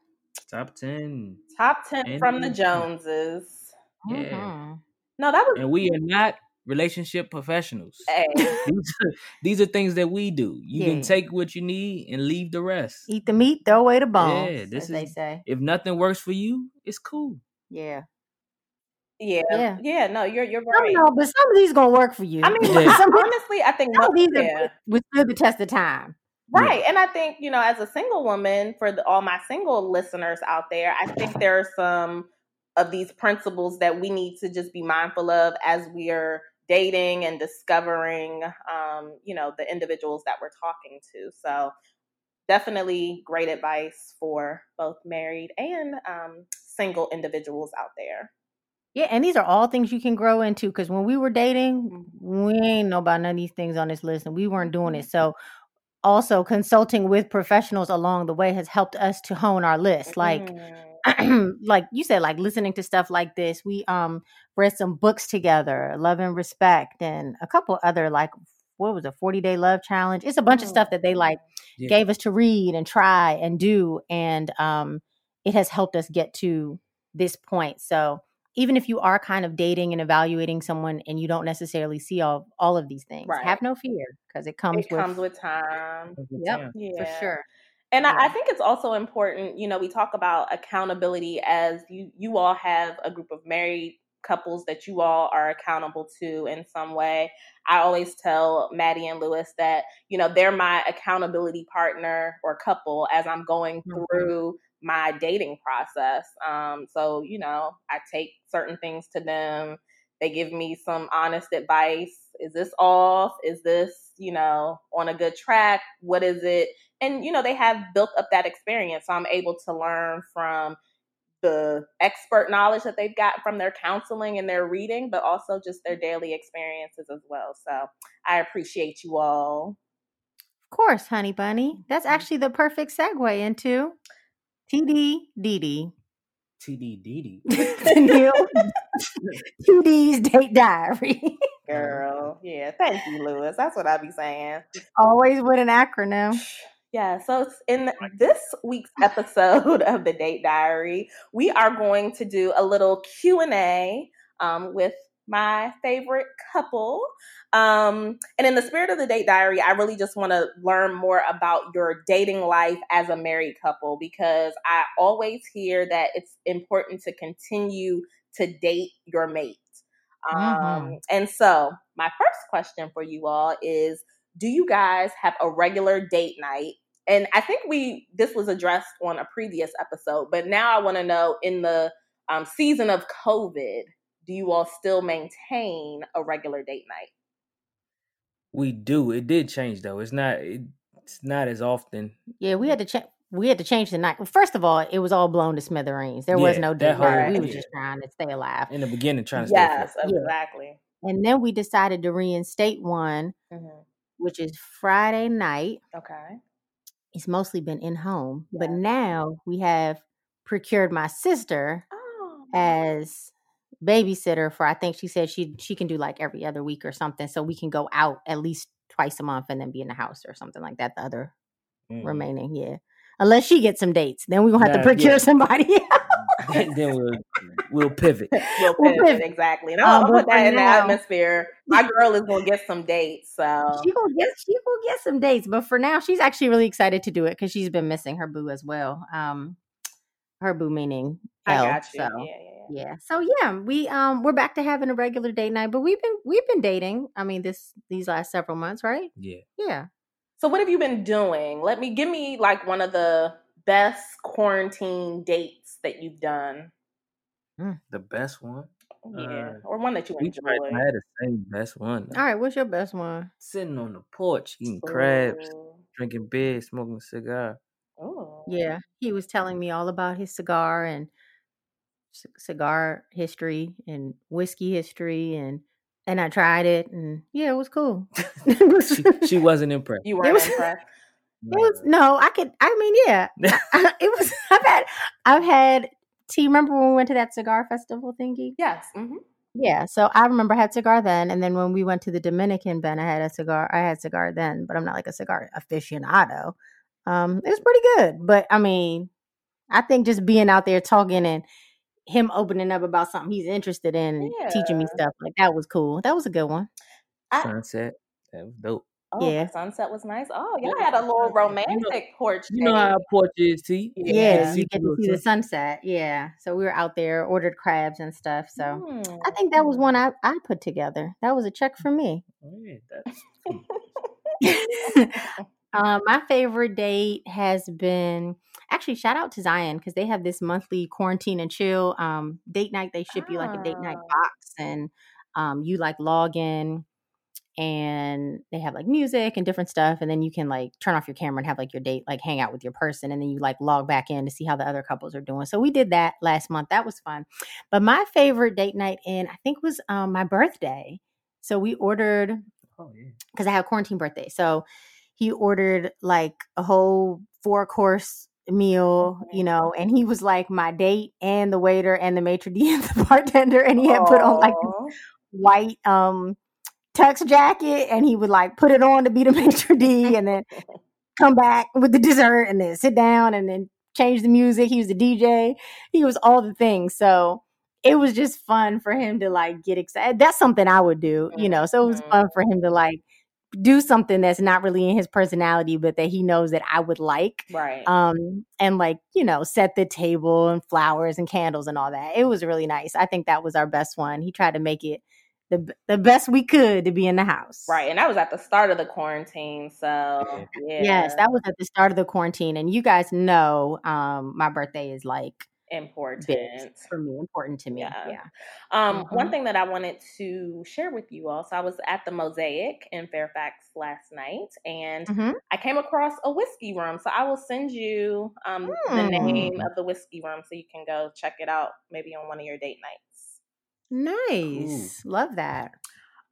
S3: Top ten.
S2: Top 10
S3: And
S2: from the Joneses.
S3: Yeah.
S1: Mhm.
S2: No, that was
S3: And we are not relationship professionals.
S2: hey. [laughs]
S3: these, are, these are things that we do. You
S1: Yeah.
S3: can take what you need and leave the rest.
S1: Eat the meat, throw away the bones.
S3: Yeah, this
S1: as they say.
S3: If nothing works for you, it's cool.
S1: Yeah.
S2: Yeah, yeah,
S1: Yeah.
S2: no, you're you're right.
S1: know, but some of these gonna work for you.
S2: I mean, [laughs]
S3: Yeah.
S1: some,
S2: honestly, I think
S1: some
S2: mo-
S1: of these
S2: yeah.
S1: withstood the test of time.
S2: Right. And I think, you know, as a single woman, for the, all my single listeners out there, I think there are some of these principles that we need to just be mindful of as we are dating and discovering, um, you know, the individuals that we're talking to. So definitely great advice for both married and um, single individuals out there.
S1: Yeah, and these are all things you can grow into. Because when we were dating, we ain't know about none of these things on this list, and we weren't doing it. So, also consulting with professionals along the way has helped us to hone our list. Like,
S2: Mhm. [clears throat]
S1: like you said, like listening to stuff like this. We um read some books together, Love and Respect, and a couple other like what was a Forty Day Love Challenge. It's a bunch of stuff that they like
S3: Yeah.
S1: gave us to read and try and do, and um it has helped us get to this point. So even if you are kind of dating and evaluating someone and you don't necessarily see all all of these things,
S2: Right.
S1: have no fear because it comes
S2: it
S1: with,
S2: comes with time.
S1: Yep.
S3: Yeah.
S2: Yeah.
S1: for sure.
S2: And I, I think it's also important, you know, we talk about accountability as you you all have a group of married couples that you all are accountable to in some way. I always tell Maddie and Lewis that, you know, they're my accountability partner or couple as I'm going
S1: Mhm.
S2: through my dating process. Um, so, you know, I take certain things to them. They give me some honest advice. Is this off? Is this, you know, on a good track? What is it? and you know they have built up that experience so i'm able to learn from the expert knowledge that they've got from their counseling and their reading but also just their daily experiences as well so i appreciate you all
S1: Of course, honey bunny. That's actually the perfect segue into TDDD.
S3: TDDD. [laughs]
S1: Neil, TD's date diary.
S2: girl yeah thank you lewis that's what i be saying
S1: Always with an acronym. [sighs]
S2: Yeah, so in this week's episode of the Date Diary, we are going to do a little Q and A um, with my favorite couple. Um, and in the spirit of the Date Diary, I really just want to learn more about your dating life as a married couple because I always hear that it's important to continue to date your mate. Um,
S1: Mhm.
S2: And so, my first question for you all is do you guys have a regular date night and i think we this was addressed on a previous episode but now i want to know in the um, season of covid do you all still maintain a regular date night
S3: We do. It did change though. It's not. It's not as often.
S1: Yeah, we had to check. We had to change the night. Well, first of all, it was all blown to smithereens. There was no date.
S3: whole-
S1: night. We was
S3: yeah.
S1: just trying to stay alive.
S3: In the beginning, trying to stay
S2: yes,
S3: afloat.
S1: Yeah.
S2: exactly.
S1: And then we decided to reinstate one,
S2: hmm
S1: which is Friday night.
S2: Okay.
S1: It's mostly been in home, but now we have procured my sister
S2: Oh.
S1: as babysitter for. I think she said she she can do like every other week or something, so we can go out at least twice a month and then be in the house or something like that. The other
S3: Mhm.
S1: remaining, yeah. Unless she gets some dates, then we gonna have to procure
S3: yeah.
S1: somebody. [laughs]
S3: then, then we'll we'll pivot.
S2: We'll
S1: We'll
S2: pivot,
S1: pivot.
S2: exactly. And
S1: Um,
S2: I'll, I'll put that
S1: for
S2: in the atmosphere. My girl is gonna get some dates. So
S1: she gonna get she gonna get some dates, but for now, she's actually really excited to do it because she's been missing her boo as well. Um, her boo meaning
S2: I got you.
S1: So.
S2: Yeah, yeah, yeah.
S1: Yeah. So yeah, we um we're back to having a regular date night, but we've been we've been dating. I mean this these last several months, right?
S3: Yeah.
S1: Yeah.
S2: So what have you been doing? Let me give me like one of the best quarantine dates that you've done.
S3: The best one.
S2: Yeah,
S3: Uh,
S2: or one that you
S3: We
S2: enjoy.
S3: tried to have the same best one.
S1: All right, what's your best one?
S3: Sitting on the porch, eating crabs, drinking beer, smoking a cigar.
S2: Oh,
S1: Yeah, he was telling me all about his cigar and c- cigar history and whiskey history and and I tried it and yeah, it was cool.
S3: She, she wasn't impressed.
S2: You [laughs]
S1: It
S2: weren't
S1: was-
S2: impressed. [laughs]
S1: it was no, I could I mean, yeah. [laughs] I- it was I've had I've had do you remember when we went to that cigar festival thingy?
S2: Yes. hmm
S1: Yeah, so I remember I had cigar then, and then when we went to the Dominican, Ben, I had a cigar. I had cigar then, but I'm not like a cigar aficionado. Um, it was pretty good, but I mean, I think just being out there talking and him opening up about something he's interested in, and teaching me stuff like that was cool. That was a good one.
S2: I,
S3: Sunset. That was dope.
S2: oh,
S1: Yeah.
S2: sunset was nice. Oh, y'all
S3: Yeah,
S2: had a little
S3: you know-
S2: romantic porch.
S3: You know
S2: date.
S3: how a porch is, T.
S1: Yeah,
S2: Yeah.
S1: you get to see the sunset. Yeah, so we were out there, ordered crabs and stuff. So
S2: Mm.
S1: I think that was one I I put together. That was a check for me.
S3: Oh, yeah, that's [laughs]
S1: um, my favorite date has been actually shout out to Zion because they have this monthly quarantine and chill um, date night. They ship you like a date night
S2: Ah.
S1: box, and um, you like log in, and they have like music and different stuff, and then you can like turn off your camera and have like your date like hang out with your person, and then you like log back in to see how the other couples are doing. So we did that last month. That was fun. But my favorite date night in I think was um, my birthday. So we ordered
S3: oh yeah.
S1: because I had a quarantine birthday. So he ordered like a whole four course meal, you know, and he was like my date and the waiter and the maitre d [laughs] and the bartender, and he had put on like this white um tux jacket, and he would like put it on to be the [laughs] maitre d, and then [laughs] come back with the dessert, and then sit down, and then change the music. He was the DJ. He was all the things. So. It was just fun for him to like get excited. That's something I would do, you know. So it was
S2: Mhm.
S1: fun for him to like do something that's not really in his personality, but that he knows that I would like.
S2: Right.
S1: Um, and like, you know, set the table and flowers and candles and all that. It was really nice. I think that was our best one. He tried to make it the the best we could to be in the house.
S2: right. And that was at the start of the quarantine. So yeah.
S1: Yes, that was at the start of the quarantine. And you guys know um my birthday is like
S2: important.
S1: big for me, important to me.
S2: Yeah.
S1: Yeah.
S2: Um, One
S1: Mhm.
S2: thing that I wanted to share with you all. So I was at the Mosaic in Fairfax last night, and
S1: Mhm.
S2: I came across a whiskey room. So I will send you um, the name
S3: Mm.
S2: of the whiskey room so you can go check it out maybe on one of your date nights.
S1: Nice. Love that.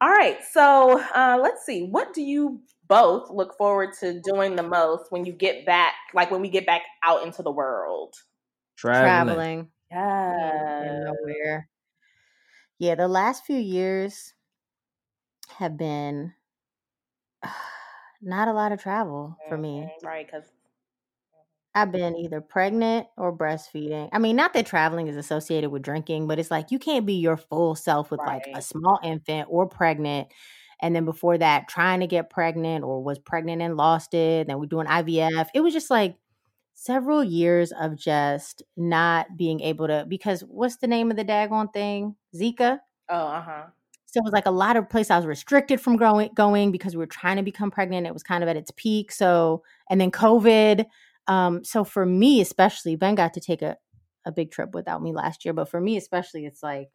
S2: All right. So uh, let's see. What do you both look forward to doing the most when you get back, like when we get back out into the world?
S3: Traveling.
S1: Traveling.
S2: Yeah.
S1: nowhere. Yeah, the last few years have been [sighs] not a lot of travel for me.
S2: Mhm, Right. Because
S1: I've been either pregnant or breastfeeding. I mean, not that traveling is associated with drinking, but it's like you can't be your full self with like a small infant or pregnant. And then before that, trying to get pregnant or was pregnant and lost it. Then we're doing IVF. It was just like several years of just not being able to, because what's the name of the daggone thing? Zika?
S2: oh, uh huh.
S1: So it was like a lot of places I was restricted from growing going because we were trying to become pregnant. It was kind of at its peak. So and then COVID. Um, so for me especially, Ben got to take a, a big trip without me last year. But for me especially, it's like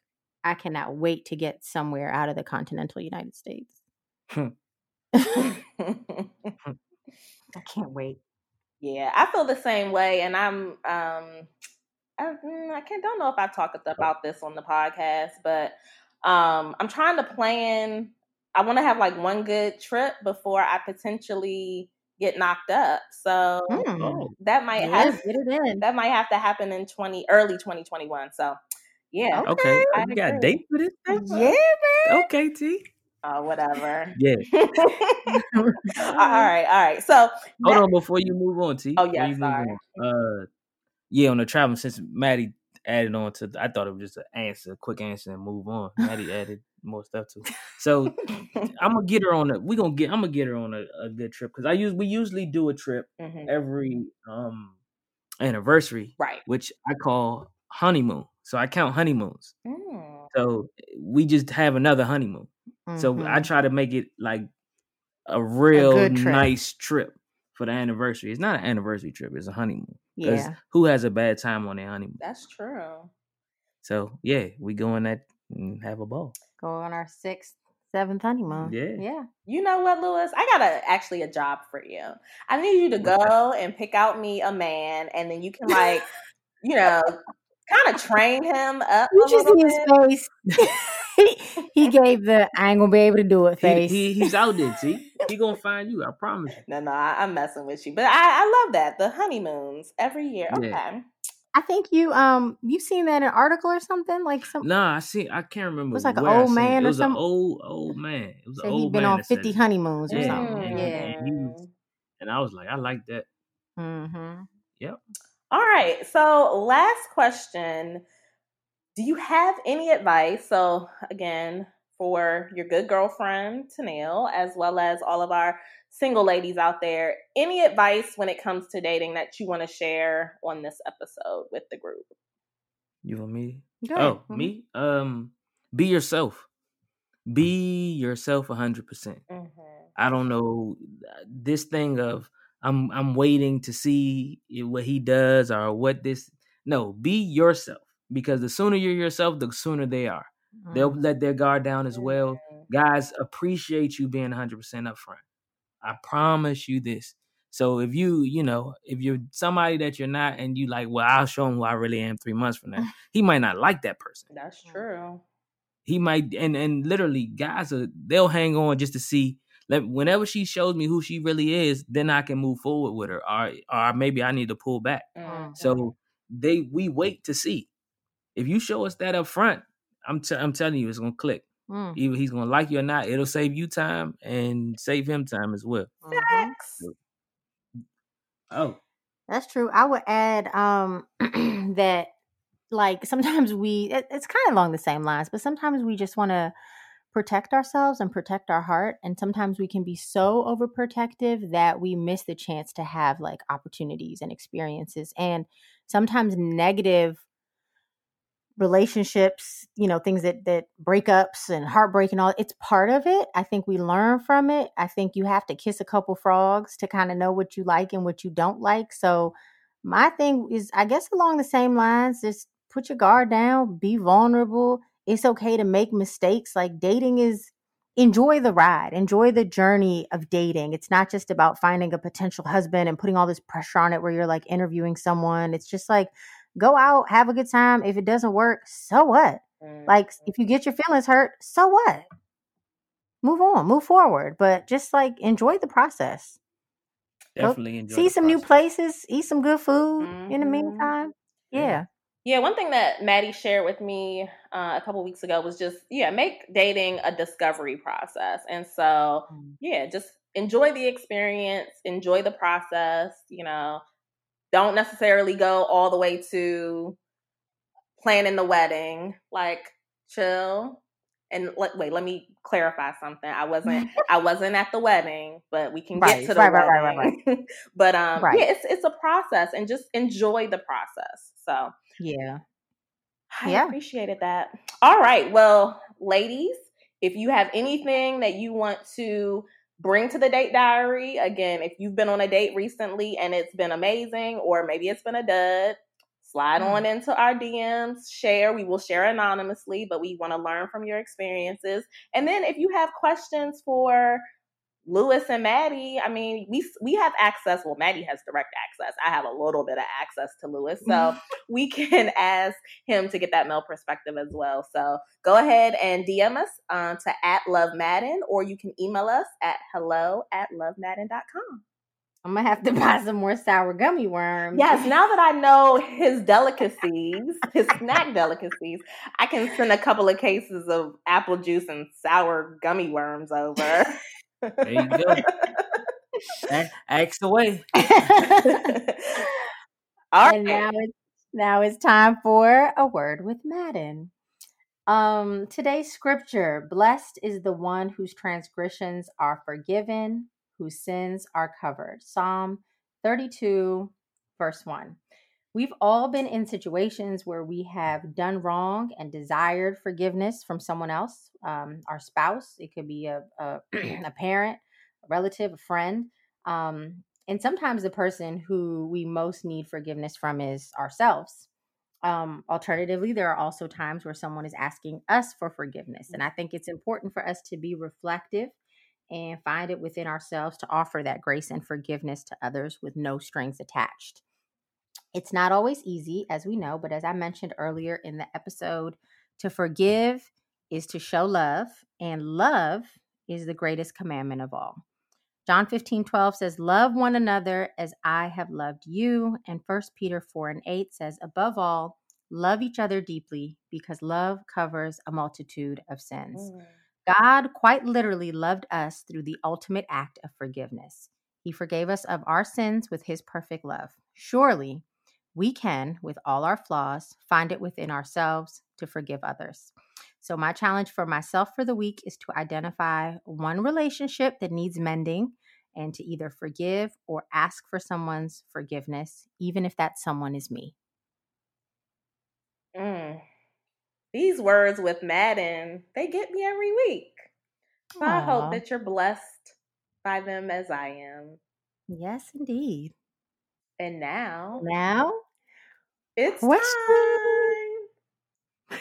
S1: I cannot wait to get somewhere out of the continental United States. [laughs] [laughs] I can't wait.
S2: Yeah, I feel the same way, and I'm um, I, mm, I can't don't know if I talked about this on the podcast, but um, I'm trying to plan. I want to have like one good trip before I potentially get knocked up. So
S1: Mm.
S2: that might
S1: Yeah,
S2: have
S1: get it in.
S2: that might have to happen in twenty early 2021. So yeah,
S3: Okay,
S2: I
S3: you got a date for this? thing?
S1: Yeah, man.
S3: Okay, T.
S2: oh whatever.
S3: Yeah. [laughs]
S2: all right, all right. So
S3: Hold
S2: that-
S3: on before you move on, T.
S2: Oh, yeah, sorry.
S3: on. Uh, yeah, on the travel since Maddie added on to, I thought it was just an answer, quick answer, and move on. Maddie added more stuff to. So [laughs] I'm gonna get her on a. We gonna get. I'm gonna get her on a, a good trip because I use. We usually do a trip
S2: Mhm.
S3: every um anniversary,
S2: right.
S3: which I call honeymoon. So I count honeymoons.
S2: Mm.
S3: So we just have another honeymoon. So I
S1: Mhm.
S3: try to make it like a real
S1: good trip.
S3: nice trip for the anniversary. It's not an anniversary trip; it's a honeymoon. Because
S1: yeah.
S3: who has a bad time on their honeymoon?
S2: That's true.
S3: So yeah, we go on that and have a ball.
S1: Go on our sixth, seventh honeymoon.
S3: Yeah.
S1: Yeah.
S2: You know what, Lewis? I got a actually a job for you. I need you to go and pick out me a man, and then you can like, you know, kind of train him up. [laughs]
S1: You
S2: a
S1: just see his face. He, [laughs] he gave the I ain't gonna be able to do it
S3: He,
S1: face.
S3: he he's out there, T. [laughs] He gonna find you. I promise you.
S2: No, no, I, I'm messing with you, but I, I love that the honeymoons every year.
S3: Yeah.
S2: Okay,
S1: I think you um you've seen that in an article or something like some.
S3: Nah, I see. I can't remember.
S1: It was like an old
S3: seen it.
S1: man
S3: It
S1: or
S3: was
S1: something?
S3: old old man. It was an
S1: Said he'd
S3: old
S1: been
S3: man
S1: on fifty
S3: it.
S1: honeymoons or something.
S3: and,
S1: Yeah.
S3: and he was, and I was like, I like that.
S1: Mm-hmm. Yep.
S2: All right. So, last question. Do you have any advice? So, again, for your good girlfriend, Tennille, as well as all of our single ladies out there, any advice when it comes to dating that you want to share on this episode with the group?
S3: You want me?
S1: Go ahead.
S3: Oh,
S1: Mhm.
S3: me? Um, be yourself. Be yourself hundred percent. I don't know uh, this thing of I'm I'm waiting to see what he does or what this. No, be yourself because the sooner you're yourself, the sooner they are. They'll
S1: Mhm.
S3: let their guard down as well.
S2: Mm.
S3: Guys appreciate you being 100% upfront. I promise you this. So if you, you know, if you're somebody that you're not and you like, well, I'll show him who I really am three months from now, [laughs] he might not like that person.
S2: That's true.
S3: He might, and and literally, guys are they'll hang on just to see. Let whenever she shows me who she really is, then I can move forward with her, or or maybe I need to pull back.
S2: Mhm.
S3: So they we wait to see. If you show us that up front, I'm t- I'm telling you, it's gonna click.
S1: Mm.
S3: Either he's gonna like you or not. It'll save you time and save him time as well.
S1: Mhm.
S2: Facts.
S3: Oh,
S1: That's true. I would add um [clears throat] that like sometimes we it, it's kind of along the same lines, but sometimes we just want to protect ourselves and protect our heart and sometimes we can be so overprotective that we miss the chance to have like opportunities and experiences and sometimes negative relationships you know things that that breakups and heartbreak and all it's part of it. I think we learn from it. I think you have to kiss a couple frogs to kind of know what you like and what you don't like. So my thing is i guess along the same lines just put your guard down be vulnerable. It's okay to make mistakes. Like dating is enjoy the ride enjoy the journey of dating. It's not just about finding a potential husband and putting all this pressure on it where you're like interviewing someone. It's just like go out have a good time if it doesn't work so what like if you get your feelings hurt so what move on move forward but just like enjoy the process
S3: definitely enjoy.
S1: see some new places eat some good food in the
S2: Mhm.
S1: meantime
S3: Yeah.
S1: yeah
S2: Yeah, one thing that Maddie shared with me uh, a couple weeks ago was just yeah, make dating a discovery process, and so
S1: Mm.
S2: yeah, just enjoy the experience, enjoy the process. You know, don't necessarily go all the way to planning the wedding. Like, chill. And let, wait, let me clarify something. I wasn't [laughs] I wasn't at the wedding, but we can
S1: Right,
S2: get to the
S1: right, right, right,
S2: wedding.
S1: right, [laughs]
S2: but um,
S1: Right.
S2: yeah, it's it's a process, and just enjoy the process. So.
S1: yeah
S2: I
S1: Yeah.
S2: appreciated that. All right. Well, ladies, if you have anything that you want to bring to the date diary, again, if you've been on a date recently and it's been amazing, or maybe it's been a dud, slide
S1: Mm.
S2: on into our DMs, share. We will share anonymously, but we want to learn from your experiences. And then if you have questions for Lewis and Maddie, I mean, we we have access. Well, Maddie has direct access. I have a little bit of access to Lewis, so [laughs] we can [laughs] ask him to get that male perspective as well. So go ahead and DM us um, to at Love Maaden, or you can email us at hello at lovemaaden.com.
S1: I'm gonna have to [laughs] buy some more sour gummy worms.
S2: Yes, now that I know his delicacies, his snack delicacies, I can send a couple of cases of apple juice and sour gummy worms over.
S3: There you go. Ask away. [laughs]
S1: All right. And now it's now it's time for a word with Maaden. Um, today's scripture: Blessed is the one whose transgressions are forgiven, whose sins are covered. Psalm 32, verse 1. We've all been in situations where we have done wrong and desired forgiveness from someone else, um, our spouse. It could be a, a, [clears throat] a parent, a relative, a friend. Um, and sometimes the person who we most need forgiveness from is ourselves. Um, alternatively, there are also times where someone is asking us for forgiveness. And I think it's important for us to be reflective and find it within ourselves to offer that grace and forgiveness to others with no strings attached. It's not always easy, as we know, but as I mentioned earlier in the episode, to forgive is to show love, and love is the greatest commandment of all. John 15, 12 says, Love one another as I have loved you. And 1 Peter 4 and 8 says, Above all, love each other deeply because love covers a multitude of sins. Mm. God quite literally loved us through the ultimate act of forgiveness. He forgave us of our sins with his perfect love. Surely we can, with all our flaws, find it within ourselves to forgive others. So, my challenge for myself for the week is to identify one relationship that needs mending and to either forgive or ask for someone's forgiveness, even if that someone is me.
S2: Mm. These words with Maaden, they get me every week. So I hope that you're blessed by them as I am.
S1: Yes, indeed.
S2: And now,
S1: now
S2: it's question.
S1: time.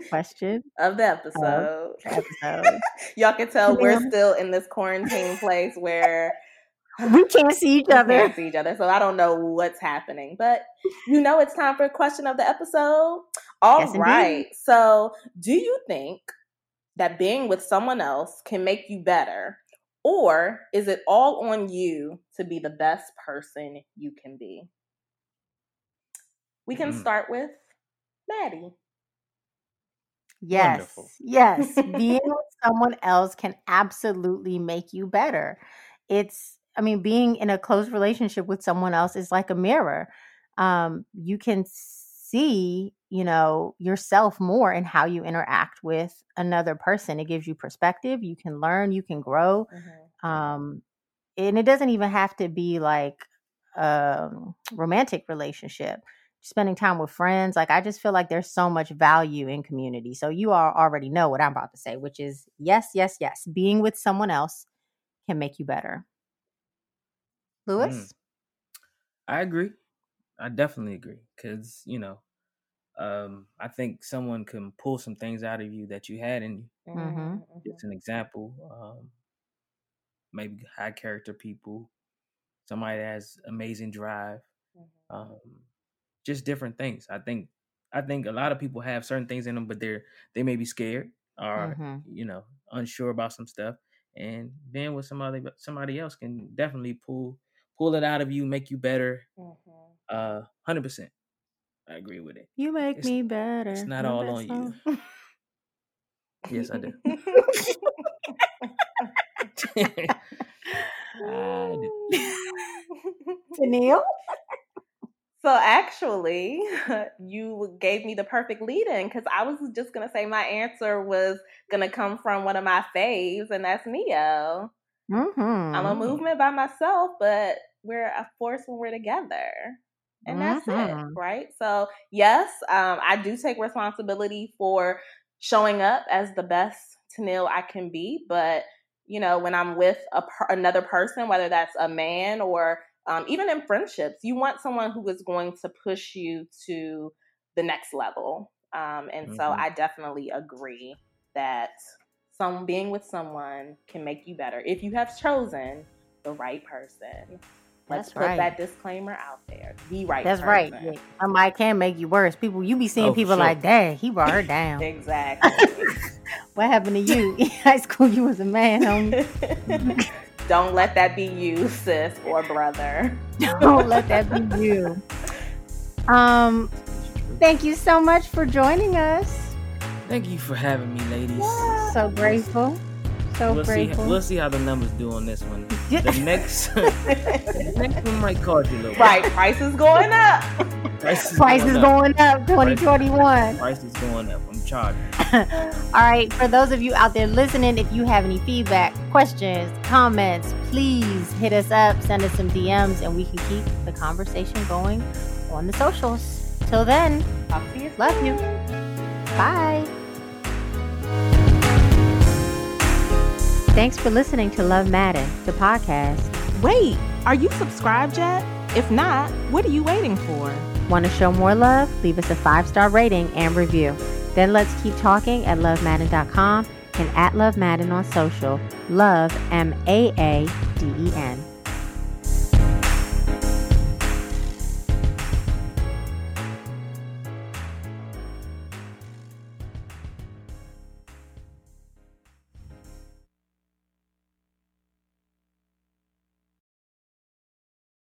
S1: [laughs] question
S2: of the episode. Of episode. [laughs] Y'all can tell we're still in this quarantine place where
S1: we can't see each other.
S2: can't see each other, so I don't know what's happening. But you know, it's time for a question of the episode. All yes, right. Indeed. So, do you think that being with someone else can make you better, or is it all on you to be the best person you can be? We can mm. start with Maddie.
S1: Yes. Wonderful. Yes. [laughs] Being with someone else can absolutely make you better. It's, I mean, being in a close relationship with someone else is like a mirror. Um, you can see, you know, yourself more in how you interact with another person. It gives you perspective. You can learn, you can grow. Mm-hmm. Um, and it doesn't even have to be like a romantic relationship spending time with friends. Like I just feel like there's so much value in community. So you all already know what I'm about to say, which is yes, yes, yes. Being with someone else can make you better. Lewis? Mm.
S3: I agree. I definitely agree. Cause, you know, um, I think someone can pull some things out of you that you had in you. Mm-hmm. mm-hmm. Just an example. Um, maybe high character people, somebody that has amazing drive. Mm-hmm. Um, just different things. I think I think a lot of people have certain things in them, but they're they may be scared or mm-hmm. you know unsure about some stuff. And being with somebody somebody else can definitely pull pull it out of you, make you better. Mm-hmm. Uh, hundred percent. I agree with it.
S1: You make it's, me better.
S3: It's not all on song. you. [laughs] yes, I do. [laughs] [laughs]
S1: I do.
S2: So actually, [laughs] you gave me the perfect lead in because I was just gonna say my answer was gonna come from one of my faves, and that's Ne-Yo. Mm-hmm. I'm a movement by myself, but we're a force when we're together. And that's mm-hmm. it, right? So, yes, um, I do take responsibility for showing up as the best Tennille I can be. But, you know, when I'm with a, another person, whether that's a man or um, even in friendships, you want someone who is going to push you to the next level. Um, and mm-hmm. so I definitely agree that some being with someone can make you better if you have chosen the right person. Let's
S1: That's
S2: put
S1: right.
S2: that disclaimer out there. The right
S1: That's
S2: person.
S1: right. Yeah. Somebody can make you worse. People, you be seeing
S3: Oh,
S1: people
S3: sure.
S1: like, dang, he brought her down.
S2: Exactly. [laughs]
S1: what happened to you [laughs] in high school? You was a man, homie. [laughs]
S2: Don't let that be you, sis or brother. [laughs]
S1: Don't let that be you. Um, thank you so much for joining us.
S3: Thank you for having me, ladies.
S1: So grateful. So
S3: We'll see.
S1: grateful.
S3: We'll see how the numbers do on this one. The [laughs] next, [laughs] the next one might cost you a little.
S2: right, price is going up.
S3: Price is
S1: Price is
S3: up.
S1: going up 2021.
S3: Price is going up. I'm. [laughs]
S1: All right, for those of you out there listening, if you have any feedback, questions, comments, please hit us up, send us some DMs, and we can keep the conversation going on the socials. Till then,
S2: Talk to you.
S1: love you. Bye. Thanks for listening to Love Maaden, the podcast.
S2: Wait, are you subscribed yet? If not, what are you waiting for?
S1: Want to show more love? Leave us a five star rating and review. Then let's keep talking at lovemaaden.com and at Love Maaden on social. Love, M A A D E N.